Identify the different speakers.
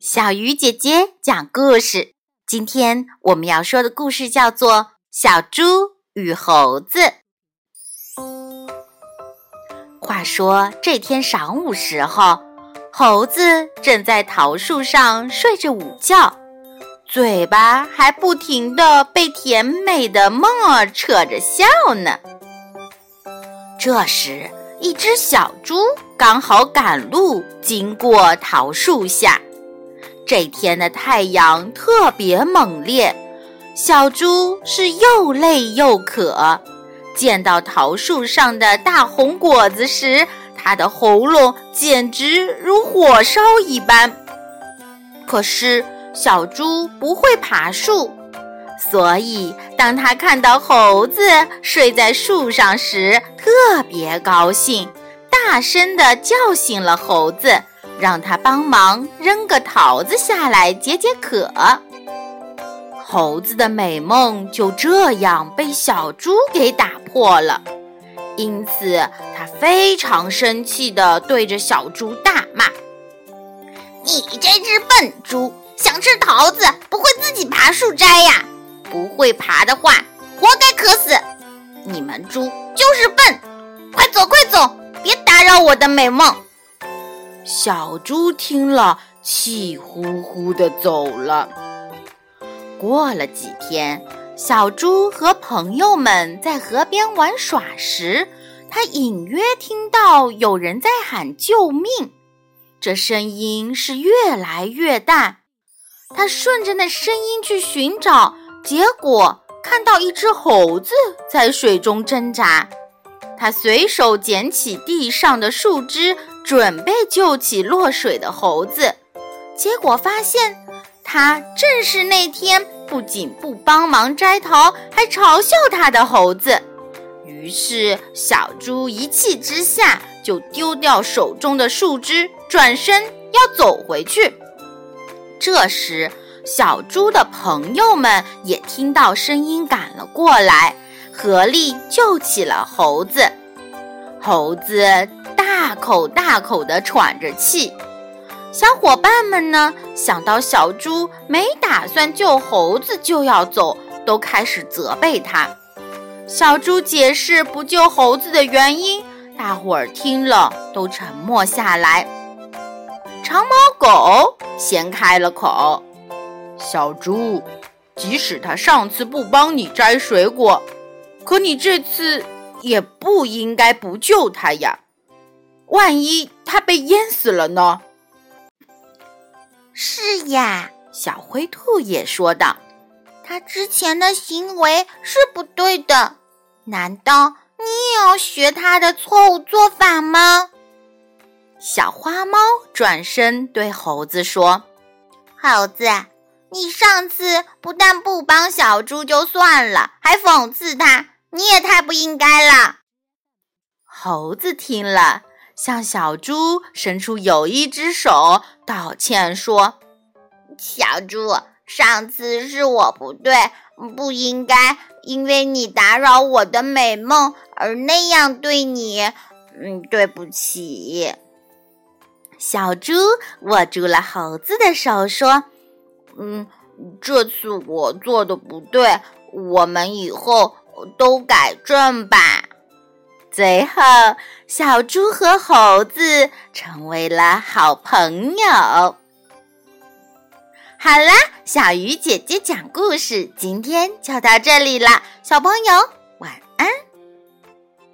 Speaker 1: 小鱼姐姐讲故事。今天我们要说的故事叫做《小猪与猴子》。话说这天晌午时候，猴子正在桃树上睡着午觉，嘴巴还不停的被甜美的梦儿扯着笑呢。这时，一只小猪刚好赶路经过桃树下。这天的太阳特别猛烈，小猪是又累又渴。见到桃树上的大红果子时，它的喉咙简直如火烧一般。可是小猪不会爬树，所以当它看到猴子睡在树上时，特别高兴，大声地叫醒了猴子。让他帮忙扔个桃子下来解解渴。猴子的美梦就这样被小猪给打破了，因此他非常生气地对着小猪大骂：“
Speaker 2: 你这只笨猪，想吃桃子不会自己爬树摘呀？不会爬的话，活该渴死！你们猪就是笨，快走快走，别打扰我的美梦！”
Speaker 1: 小猪听了，气呼呼地走了。过了几天，小猪和朋友们在河边玩耍时，他隐约听到有人在喊救命，这声音是越来越大。他顺着那声音去寻找，结果看到一只猴子在水中挣扎。他随手捡起地上的树枝。准备救起落水的猴子，结果发现他正是那天不仅不帮忙摘桃，还嘲笑他的猴子。于是小猪一气之下就丢掉手中的树枝，转身要走回去。这时，小猪的朋友们也听到声音赶了过来，合力救起了猴子。猴子。大口大口地喘着气，小伙伴们呢？想到小猪没打算救猴子就要走，都开始责备他。小猪解释不救猴子的原因，大伙儿听了都沉默下来。长毛狗先开了口：“
Speaker 3: 小猪，即使他上次不帮你摘水果，可你这次也不应该不救他呀。”万一他被淹死了呢？
Speaker 2: 是呀，
Speaker 1: 小灰兔也说道：“
Speaker 2: 他之前的行为是不对的，难道你也要学他的错误做法吗？”
Speaker 1: 小花猫转身对猴子说：“
Speaker 2: 猴子，你上次不但不帮小猪就算了，还讽刺他，你也太不应该了。”
Speaker 1: 猴子听了。向小猪伸出友谊之手道歉说：“
Speaker 2: 小猪，上次是我不对，不应该因为你打扰我的美梦而那样对你。嗯，对不起。”
Speaker 1: 小猪握住了猴子的手说：“
Speaker 2: 嗯，这次我做的不对，我们以后都改正吧。”
Speaker 1: 最后，小猪和猴子成为了好朋友。好啦，小鱼姐姐讲故事，今天就到这里了，小朋友。